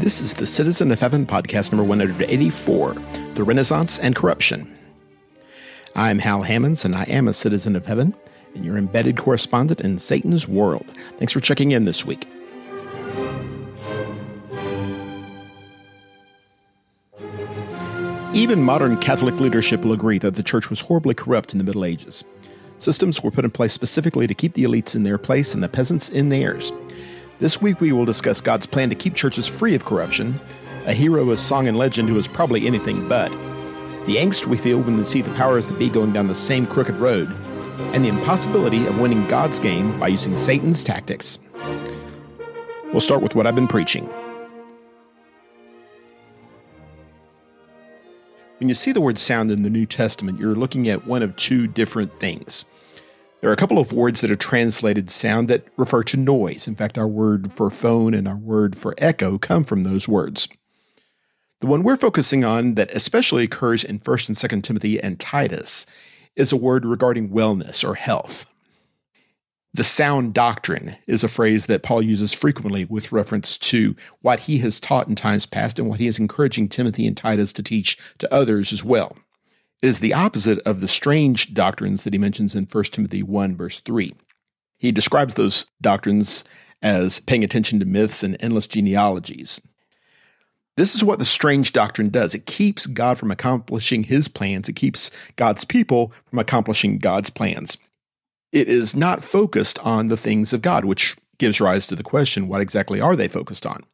This is the Citizen of Heaven podcast number 184 The Renaissance and Corruption. I'm Hal Hammonds, and I am a citizen of heaven, and your embedded correspondent in Satan's world. Thanks for checking in this week. Even modern Catholic leadership will agree that the church was horribly corrupt in the Middle Ages. Systems were put in place specifically to keep the elites in their place and the peasants in theirs. This week we will discuss God's plan to keep churches free of corruption, a hero of song and legend who is probably anything but, the angst we feel when we see the powers that be going down the same crooked road, and the impossibility of winning God's game by using Satan's tactics. We'll start with what I've been preaching. When you see the word sound in the New Testament, you're looking at one of two different things. There are a couple of words that are translated sound that refer to noise. In fact, our word for phone and our word for echo come from those words. The one we're focusing on that especially occurs in 1st and 2nd Timothy and Titus is a word regarding wellness or health. The sound doctrine is a phrase that Paul uses frequently with reference to what he has taught in times past and what he is encouraging Timothy and Titus to teach to others as well. It is the opposite of the strange doctrines that he mentions in 1 Timothy 1, verse 3. He describes those doctrines as paying attention to myths and endless genealogies. This is what the strange doctrine does. It keeps God from accomplishing his plans. It keeps God's people from accomplishing God's plans it is not focused on the things of God, which gives rise to the question what exactly are they focused on?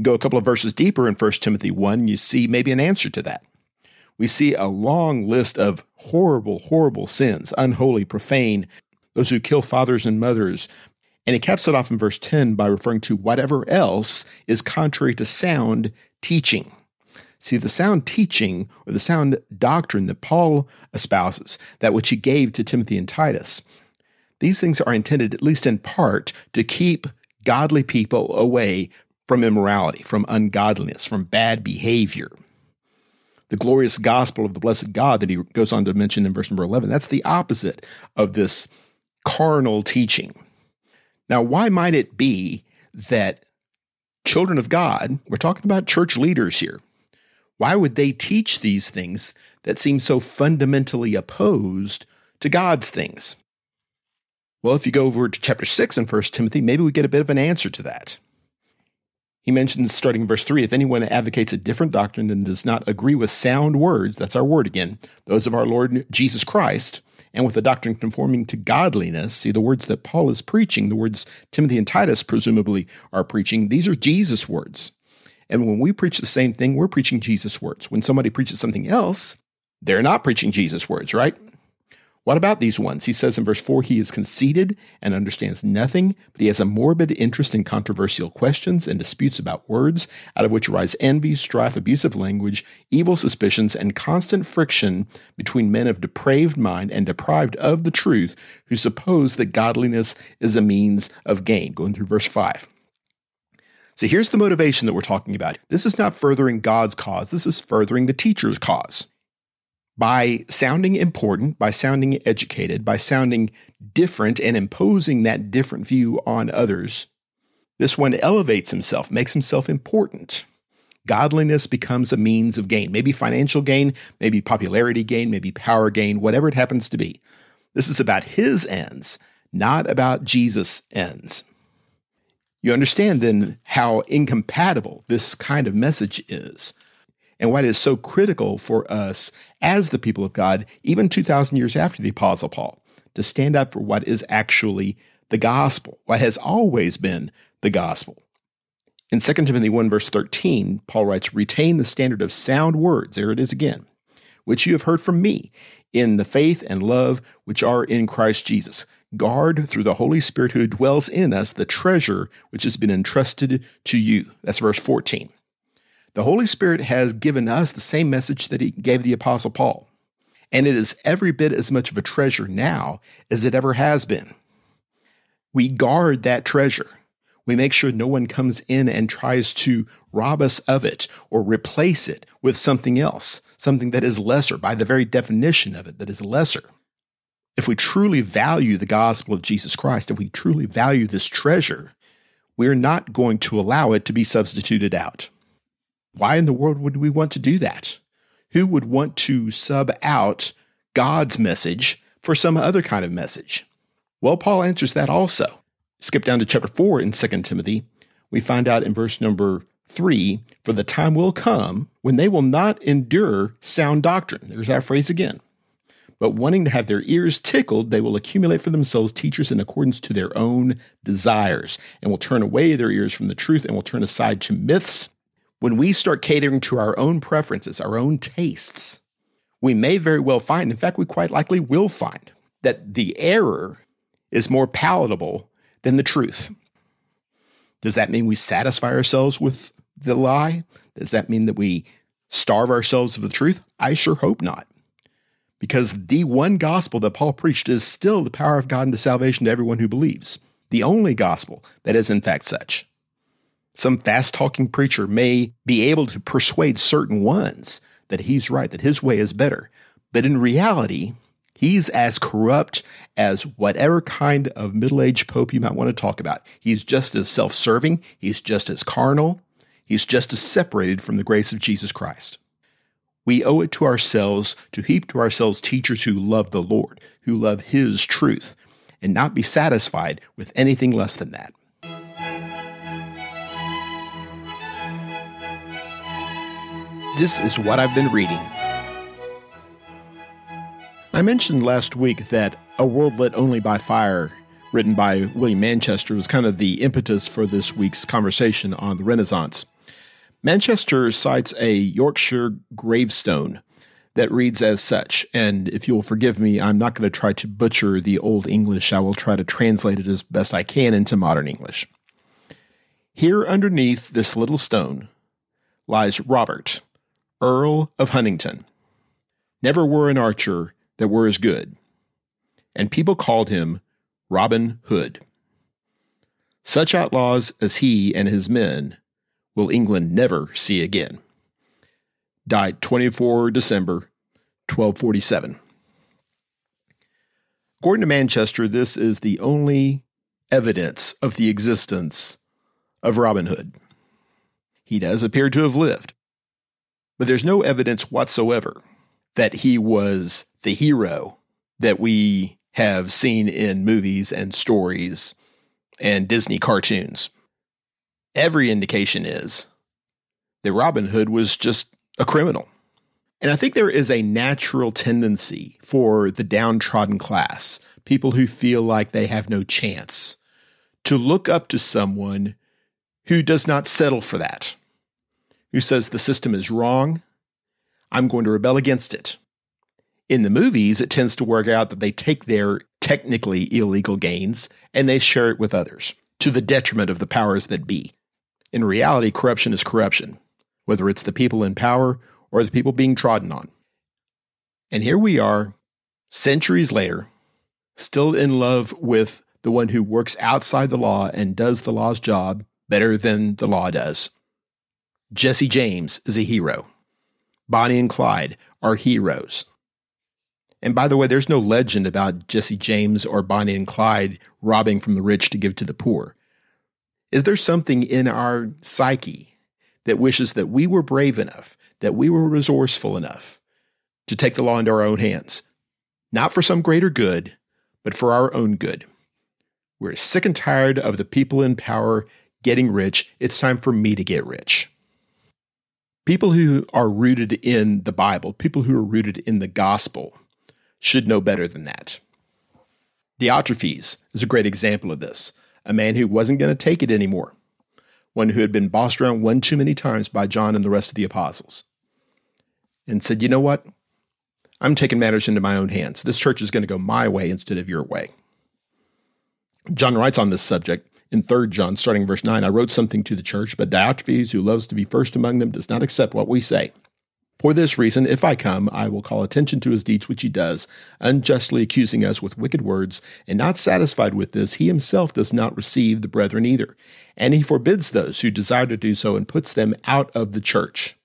Go a couple of verses deeper in 1 Timothy 1, you see maybe an answer to that. We see a long list of horrible, horrible sins, unholy, profane, those who kill fathers and mothers. And he caps it off in verse 10 by referring to whatever else is contrary to sound teaching. See, the sound teaching or the sound doctrine that Paul espouses, that which he gave to Timothy and Titus, these things are intended, at least in part, to keep godly people away from immorality, from ungodliness, from bad behavior. The glorious gospel of the blessed God that he goes on to mention in verse number 11, that's the opposite of this carnal teaching. Now, why might it be that children of God, we're talking about church leaders here, why would they teach these things that seem so fundamentally opposed to God's things? Well, if you go over to chapter 6 in 1 Timothy, maybe we get a bit of an answer to that. He mentions, starting in verse 3, if anyone advocates a different doctrine and does not agree with sound words, that's our word again, those of our Lord Jesus Christ, and with a doctrine conforming to godliness, see the words that Paul is preaching, the words Timothy and Titus presumably are preaching, these are Jesus' words. And when we preach the same thing, we're preaching Jesus' words. When somebody preaches something else, they're not preaching Jesus' words, right? What about these ones? He says in verse 4 he is conceited and understands nothing, but he has a morbid interest in controversial questions and disputes about words, out of which arise envy, strife, abusive language, evil suspicions, and constant friction between men of depraved mind and deprived of the truth, who suppose that godliness is a means of gain. Going through verse 5. So here's the motivation that we're talking about. This is not furthering God's cause, this is furthering the teacher's cause by sounding important, by sounding educated, by sounding different and imposing that different view on others, this one elevates himself, makes himself important. Godliness becomes a means of gain, maybe financial gain, maybe popularity gain, maybe power gain, whatever it happens to be. This is about his ends, not about Jesus' ends. You understand then how incompatible this kind of message is and why it is so critical for us as the people of God, even 2,000 years after the Apostle Paul, to stand up for what is actually the gospel, what has always been the gospel. In 2 Timothy 1, verse 13, Paul writes, Retain the standard of sound words, there it is again, which you have heard from me, in the faith and love which are in Christ Jesus. Guard through the Holy Spirit who dwells in us the treasure which has been entrusted to you. That's verse 14. The Holy Spirit has given us the same message that He gave the Apostle Paul, and it is every bit as much of a treasure now as it ever has been. We guard that treasure. We make sure no one comes in and tries to rob us of it or replace it with something else, something that is lesser, by the very definition of it, that is lesser. If we truly value the gospel of Jesus Christ, if we truly value this treasure, we're not going to allow it to be substituted out. Why in the world would we want to do that? Who would want to sub out God's message for some other kind of message? Well, Paul answers that also. Skip down to chapter 4 in 2 Timothy. We find out in verse number 3 For the time will come when they will not endure sound doctrine. There's our phrase again. But wanting to have their ears tickled, they will accumulate for themselves teachers in accordance to their own desires, and will turn away their ears from the truth and will turn aside to myths. When we start catering to our own preferences, our own tastes, we may very well find, in fact, we quite likely will find, that the error is more palatable than the truth. Does that mean we satisfy ourselves with the lie? Does that mean that we starve ourselves of the truth? I sure hope not. Because the one gospel that Paul preached is still the power of God into salvation to everyone who believes. The only gospel that is, in fact, such. Some fast talking preacher may be able to persuade certain ones that he's right, that his way is better. But in reality, He's as corrupt as whatever kind of middle aged pope you might want to talk about. He's just as self serving. He's just as carnal. He's just as separated from the grace of Jesus Christ. We owe it to ourselves to heap to ourselves teachers who love the Lord, who love His truth, and not be satisfied with anything less than that. This is what I've been reading. I mentioned last week that A World Lit Only by Fire, written by William Manchester, was kind of the impetus for this week's conversation on the Renaissance. Manchester cites a Yorkshire gravestone that reads as such, and if you'll forgive me, I'm not going to try to butcher the Old English. I will try to translate it as best I can into modern English. Here underneath this little stone lies Robert, Earl of Huntingdon. Never were an archer that were as good, and people called him Robin Hood. Such outlaws as he and his men will England never see again. Died 24 December 1247. According to Manchester, this is the only evidence of the existence of Robin Hood. He does appear to have lived, but there's no evidence whatsoever that he was the hero that we have seen in movies and stories and Disney cartoons. Every indication is that Robin Hood was just a criminal. And I think there is a natural tendency for the downtrodden class, people who feel like they have no chance, to look up to someone who does not settle for that, who says the system is wrong, I'm going to rebel against it. In the movies, it tends to work out that they take their technically illegal gains and they share it with others to the detriment of the powers that be. In reality, corruption is corruption, whether it's the people in power or the people being trodden on. And here we are, centuries later, still in love with the one who works outside the law and does the law's job better than the law does. Jesse James is a hero. Bonnie and Clyde are heroes. And by the way, there's no legend about Jesse James or Bonnie and Clyde robbing from the rich to give to the poor. Is there something in our psyche that wishes that we were brave enough, that we were resourceful enough to take the law into our own hands? Not for some greater good, but for our own good. We're sick and tired of the people in power getting rich. It's time for me to get rich. People who are rooted in the Bible, people who are rooted in the gospel, should know better than that. Diotrephes is a great example of this, a man who wasn't going to take it anymore, one who had been bossed around one too many times by John and the rest of the apostles, and said, You know what? I'm taking matters into my own hands. This church is going to go my way instead of your way. John writes on this subject in 3 John, starting verse 9, I wrote something to the church, but Diotrephes, who loves to be first among them, does not accept what we say. For this reason, if I come, I will call attention to his deeds which he does, unjustly accusing us with wicked words, and not satisfied with this, he himself does not receive the brethren either. And he forbids those who desire to do so and puts them out of the church.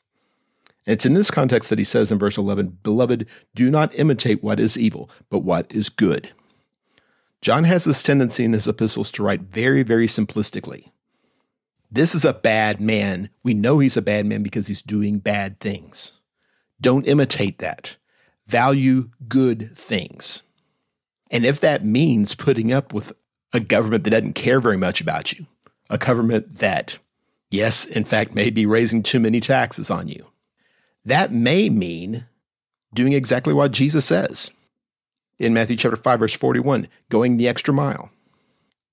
And it's in this context that he says in verse 11, Beloved, do not imitate what is evil, but what is good. John has this tendency in his epistles to write very, very simplistically. This is a bad man. We know he's a bad man because he's doing bad things. Don't imitate that. Value good things. And if that means putting up with a government that doesn't care very much about you, a government that, yes, in fact, may be raising too many taxes on you, that may mean doing exactly what Jesus says in Matthew chapter 5 verse 41, going the extra mile.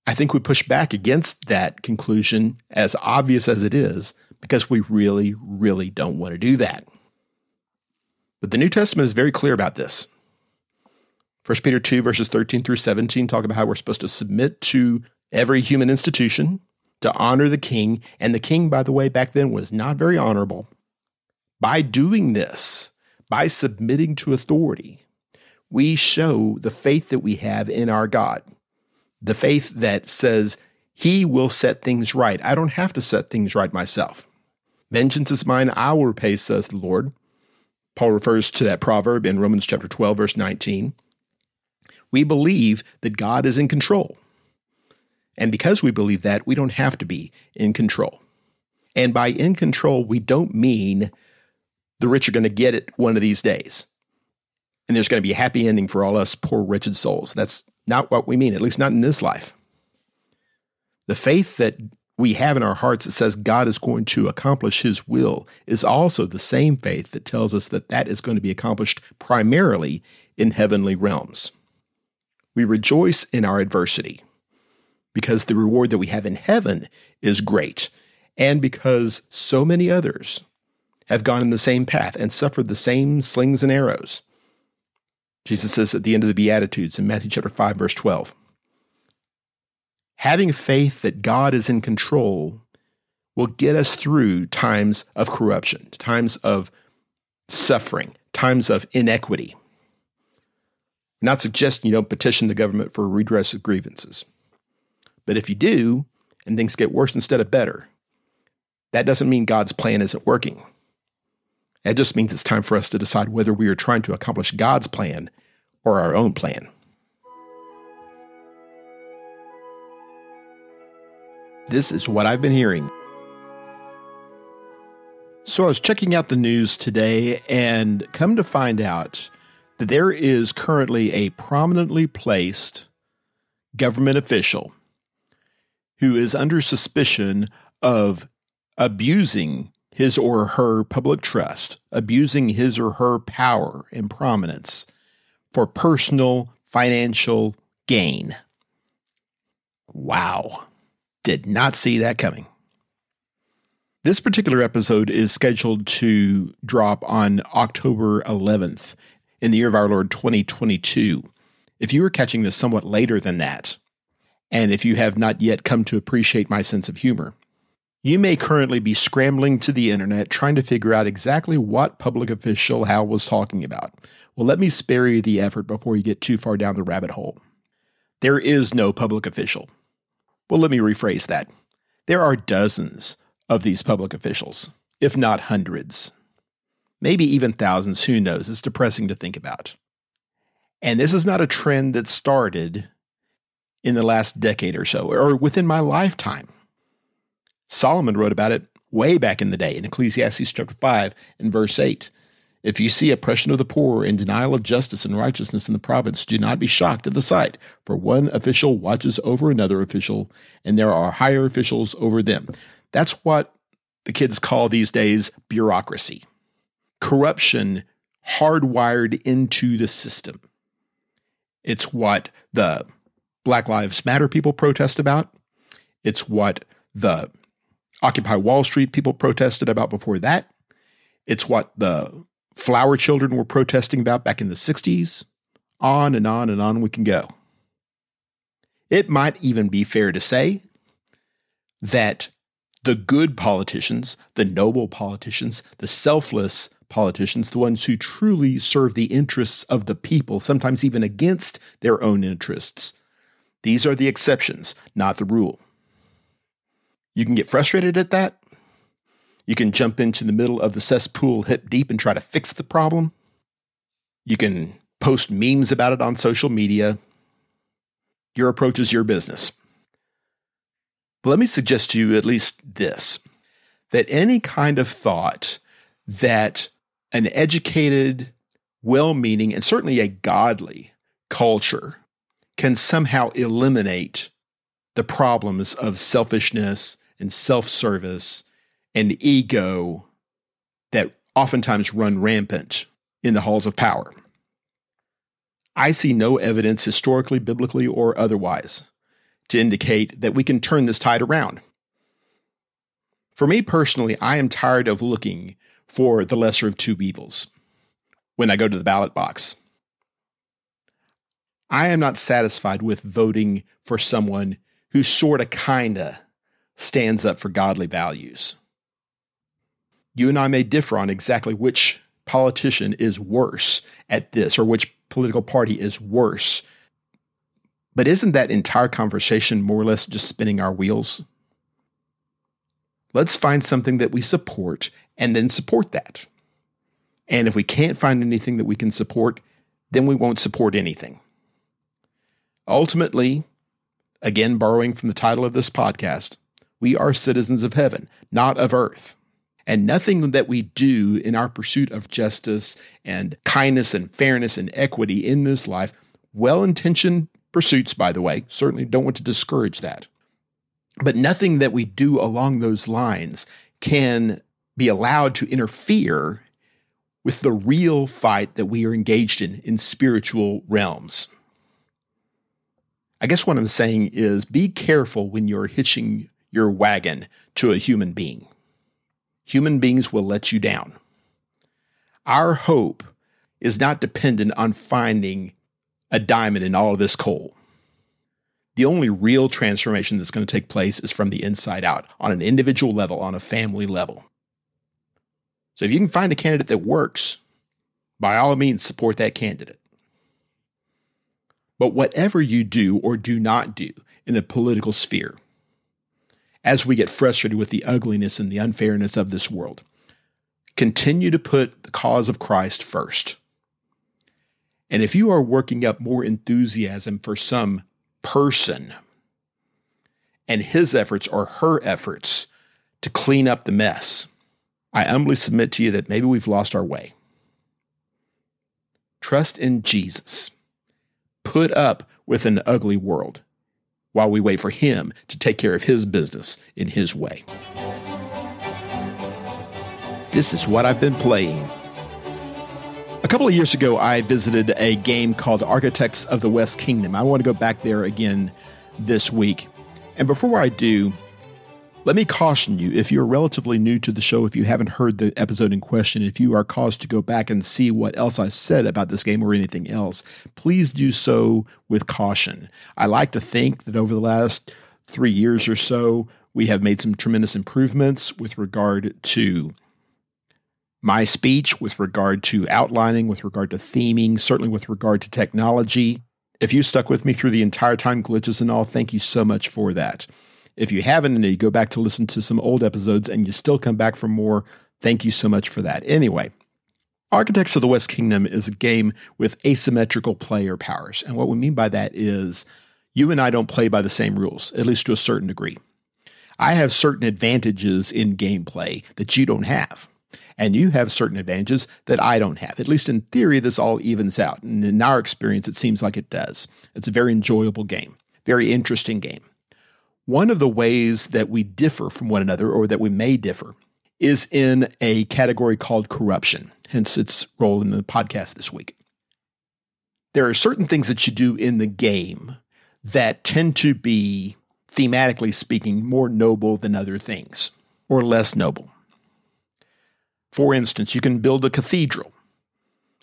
I think we push back against that conclusion as obvious as it is because we really really don't want to do that. But the New Testament is very clear about this. 1 Peter 2 verses 13 through 17 talk about how we're supposed to submit to every human institution, to honor the king, and the king by the way back then was not very honorable. By doing this, by submitting to authority, we show the faith that we have in our God. The faith that says he will set things right. I don't have to set things right myself. Vengeance is mine, I will repay, says the Lord. Paul refers to that proverb in Romans chapter 12, verse 19. We believe that God is in control. And because we believe that, we don't have to be in control. And by in control, we don't mean the rich are going to get it one of these days. And there's going to be a happy ending for all us poor, wretched souls. That's not what we mean, at least not in this life. The faith that we have in our hearts that says God is going to accomplish his will is also the same faith that tells us that that is going to be accomplished primarily in heavenly realms. We rejoice in our adversity because the reward that we have in heaven is great, and because so many others have gone in the same path and suffered the same slings and arrows. Jesus says at the end of the Beatitudes in Matthew chapter 5, verse 12 Having faith that God is in control will get us through times of corruption, times of suffering, times of inequity. I'm not suggesting you don't petition the government for redress of grievances. But if you do, and things get worse instead of better, that doesn't mean God's plan isn't working. It just means it's time for us to decide whether we are trying to accomplish God's plan or our own plan. This is what I've been hearing. So I was checking out the news today and come to find out that there is currently a prominently placed government official who is under suspicion of abusing his or her public trust, abusing his or her power and prominence for personal financial gain. Wow. Did not see that coming. This particular episode is scheduled to drop on October 11th in the year of our Lord 2022. If you are catching this somewhat later than that, and if you have not yet come to appreciate my sense of humor, you may currently be scrambling to the internet trying to figure out exactly what public official Hal was talking about. Well, let me spare you the effort before you get too far down the rabbit hole. There is no public official. Well, let me rephrase that. There are dozens of these public officials, if not hundreds. Maybe even thousands, who knows? It's depressing to think about. And this is not a trend that started in the last decade or so, or within my lifetime. Solomon wrote about it way back in the day in Ecclesiastes chapter 5 and verse 8. If you see oppression of the poor and denial of justice and righteousness in the province, do not be shocked at the sight, for one official watches over another official, and there are higher officials over them. That's what the kids call these days bureaucracy. Corruption hardwired into the system. It's what the Black Lives Matter people protest about. It's what the Occupy Wall Street people protested about before that. It's what the flower children were protesting about back in the 60s. On and on and on we can go. It might even be fair to say that the good politicians, the noble politicians, the selfless politicians, the ones who truly serve the interests of the people, sometimes even against their own interests, these are the exceptions, not the rule. You can get frustrated at that. You can jump into the middle of the cesspool hip deep and try to fix the problem. You can post memes about it on social media. Your approach is your business. But let me suggest to you at least this that any kind of thought that an educated, well meaning, and certainly a godly culture can somehow eliminate the problems of selfishness and self service and ego that oftentimes run rampant in the halls of power. I see no evidence, historically, biblically, or otherwise, to indicate that we can turn this tide around. For me personally, I am tired of looking for the lesser of two evils when I go to the ballot box. I am not satisfied with voting for someone who sort of kinda stands up for godly values. You and I may differ on exactly which politician is worse at this or which political party is worse. But isn't that entire conversation more or less just spinning our wheels? Let's find something that we support and then support that. And if we can't find anything that we can support, then we won't support anything. Ultimately, again, borrowing from the title of this podcast, we are citizens of heaven, not of earth. And nothing that we do in our pursuit of justice and kindness and fairness and equity in this life, well intentioned pursuits, by the way, certainly don't want to discourage that. But nothing that we do along those lines can be allowed to interfere with the real fight that we are engaged in in spiritual realms. I guess what I'm saying is be careful when you're hitching your wagon to a human being. Human beings will let you down. Our hope is not dependent on finding a diamond in all of this coal. The only real transformation that's going to take place is from the inside out, on an individual level, on a family level. So if you can find a candidate that works, by all means, support that candidate. But whatever you do or do not do in a political sphere, as we get frustrated with the ugliness and the unfairness of this world, continue to put the cause of Christ first. And if you are working up more enthusiasm for some person and his efforts or her efforts to clean up the mess, I humbly submit to you that maybe we've lost our way. Trust in Jesus put up with an ugly world while we wait for Him to take care of His business in His way. This is what I've been playing. A couple of years ago, I visited a game called Architects of the West Kingdom. I want to go back there again this week. And before I do, let me caution you if you're relatively new to the show, if you haven't heard the episode in question, if you are caused to go back and see what else I said about this game or anything else, please do so with caution. I like to think that over the last three years or so, we have made some tremendous improvements with regard to my speech, with regard to outlining, with regard to theming, certainly with regard to technology. If you stuck with me through the entire time, glitches and all, thank you so much for that. If you haven't and you go back to listen to some old episodes and you still come back for more, thank you so much for that. Anyway, Architects of the West Kingdom is a game with asymmetrical player powers. And what we mean by that is you and I don't play by the same rules, at least to a certain degree. I have certain advantages in gameplay that you don't have. And you have certain advantages that I don't have. At least in theory, this all evens out. And in our experience, it seems like it does. It's a very enjoyable game, very interesting game. One of the ways that we differ from one another, or that we may differ, is in a category called corruption, hence its role in the podcast this week. There are certain things that you do in the game that tend to be, thematically speaking, more noble than other things, or less noble. For instance, you can build a cathedral.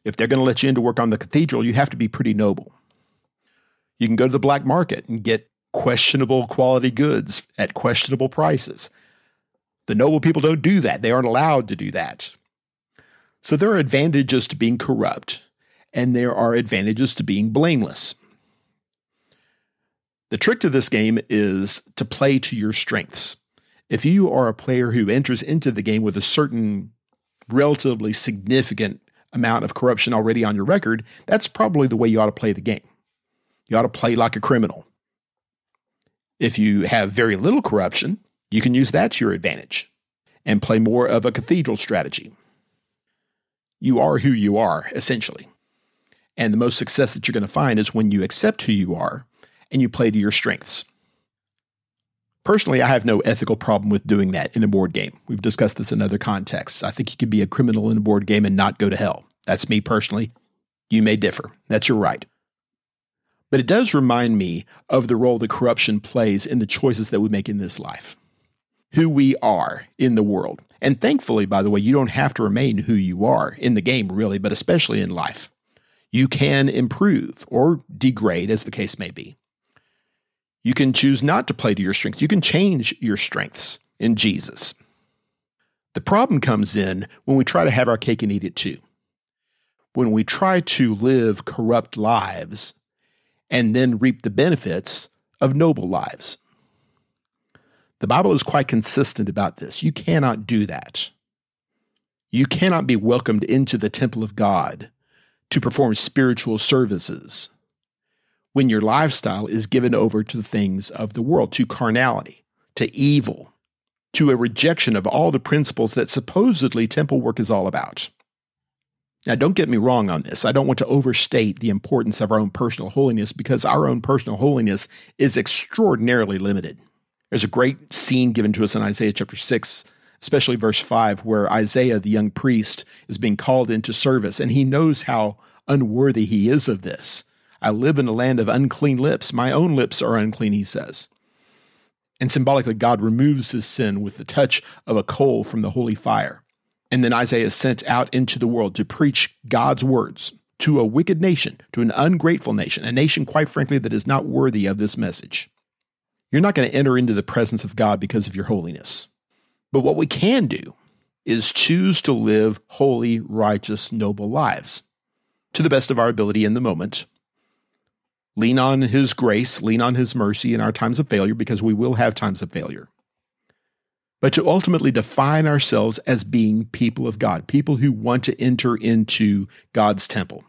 If they're going to let you in to work on the cathedral, you have to be pretty noble. You can go to the black market and get questionable quality goods at questionable prices. The noble people don't do that. They aren't allowed to do that. So there are advantages to being corrupt, and there are advantages to being blameless. The trick to this game is to play to your strengths. If you are a player who enters into the game with a certain relatively significant amount of corruption already on your record, that's probably the way you ought to play the game. You ought to play like a criminal. If you have very little corruption, you can use that to your advantage and play more of a cathedral strategy. You are who you are, essentially. And the most success that you're going to find is when you accept who you are and you play to your strengths. Personally, I have no ethical problem with doing that in a board game. We've discussed this in other contexts. I think you could be a criminal in a board game and not go to hell. That's me personally. You may differ. That's your right. But it does remind me of the role that corruption plays in the choices that we make in this life, who we are in the world. And thankfully, by the way, you don't have to remain who you are in the game, really, but especially in life. You can improve or degrade, as the case may be. You can choose not to play to your strengths. You can change your strengths in Jesus. The problem comes in when we try to have our cake and eat it too. When we try to live corrupt lives and then reap the benefits of noble lives. The Bible is quite consistent about this. You cannot do that. You cannot be welcomed into the temple of God to perform spiritual services when your lifestyle is given over to the things of the world, to carnality, to evil, to a rejection of all the principles that supposedly temple work is all about. Now, don't get me wrong on this. I don't want to overstate the importance of our own personal holiness because our own personal holiness is extraordinarily limited. There's a great scene given to us in Isaiah chapter 6, especially verse 5, where Isaiah, the young priest, is being called into service, and he knows how unworthy he is of this. I live in a land of unclean lips. My own lips are unclean, he says. And symbolically, God removes his sin with the touch of a coal from the holy fire. And then Isaiah is sent out into the world to preach God's words to a wicked nation, to an ungrateful nation, a nation, quite frankly, that is not worthy of this message. You're not going to enter into the presence of God because of your holiness. But what we can do is choose to live holy, righteous, noble lives to the best of our ability in the moment lean on His grace, lean on His mercy in our times of failure, because we will have times of failure. But to ultimately define ourselves as being people of God, people who want to enter into God's temple.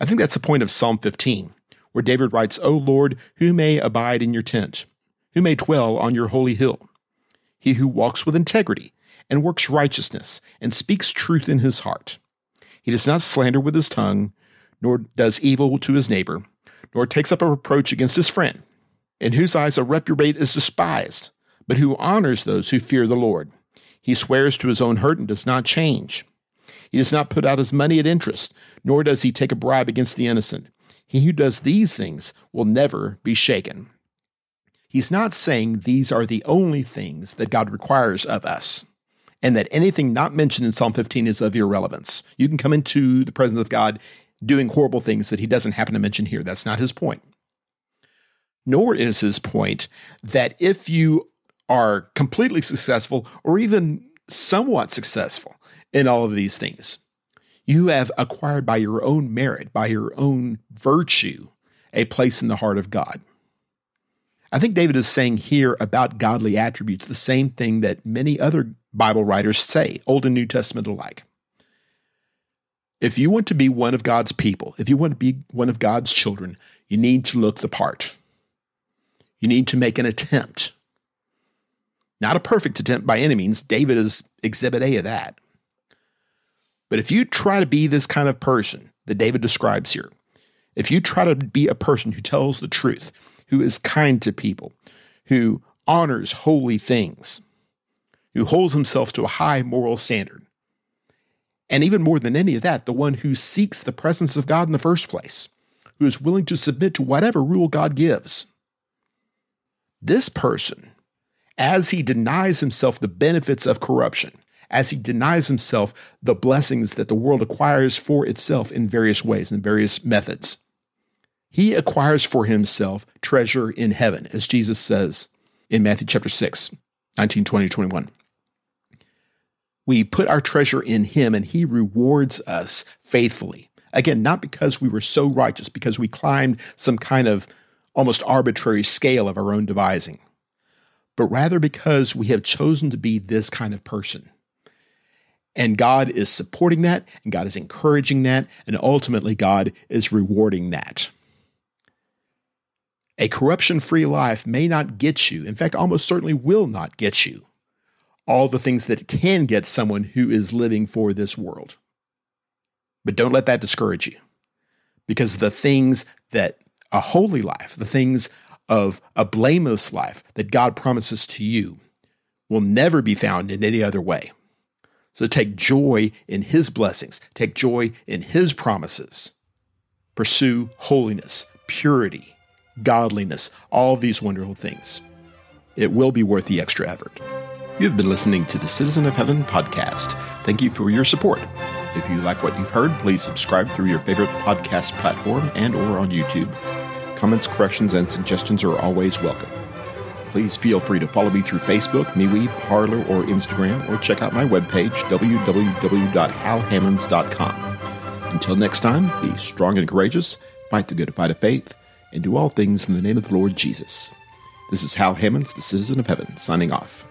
I think that's the point of Psalm 15, where David writes, O Lord, who may abide in your tent? Who may dwell on your holy hill? He who walks with integrity and works righteousness and speaks truth in his heart. He does not slander with his tongue, nor does evil to his neighbor, nor takes up a reproach against his friend, in whose eyes a reprobate is despised, but who honors those who fear the Lord. He swears to his own hurt and does not change. He does not put out his money at interest, nor does he take a bribe against the innocent. He who does these things will never be shaken. He's not saying these are the only things that God requires of us, and that anything not mentioned in Psalm 15 is of irrelevance. You can come into the presence of God doing horrible things that he doesn't happen to mention here. That's not his point. Nor is his point that if you are completely successful or even somewhat successful in all of these things, you have acquired by your own merit, by your own virtue, a place in the heart of God. I think David is saying here about godly attributes the same thing that many other Bible writers say, Old and New Testament alike. If you want to be one of God's people, if you want to be one of God's children, you need to look the part. You need to make an attempt. Not a perfect attempt by any means. David is exhibit A of that. But if you try to be this kind of person that David describes here, if you try to be a person who tells the truth, who is kind to people, who honors holy things, who holds himself to a high moral standard, and even more than any of that, the one who seeks the presence of God in the first place, who is willing to submit to whatever rule God gives. This person, as he denies himself the benefits of corruption, as he denies himself the blessings that the world acquires for itself in various ways and various methods, he acquires for himself treasure in heaven, as Jesus says in Matthew chapter 6, 19, 20, 21 we put our treasure in Him and He rewards us faithfully. Again, not because we were so righteous, because we climbed some kind of almost arbitrary scale of our own devising, but rather because we have chosen to be this kind of person. And God is supporting that, and God is encouraging that, and ultimately God is rewarding that. A corruption free life may not get you, in fact, almost certainly will not get you, all the things that can get someone who is living for this world. But don't let that discourage you, because the things that a holy life, the things of a blameless life that God promises to you, will never be found in any other way. So take joy in His blessings, take joy in His promises. Pursue holiness, purity, godliness, all these wonderful things. It will be worth the extra effort. You've been listening to the Citizen of Heaven podcast. Thank you for your support. If you like what you've heard, please subscribe through your favorite podcast platform and or on YouTube. Comments, corrections, and suggestions are always welcome. Please feel free to follow me through Facebook, MeWe, Parler, or Instagram, or check out my webpage, www.halhammonds.com. Until next time, be strong and courageous, fight the good fight of faith, and do all things in the name of the Lord Jesus. This is Hal Hammonds, the Citizen of Heaven, signing off.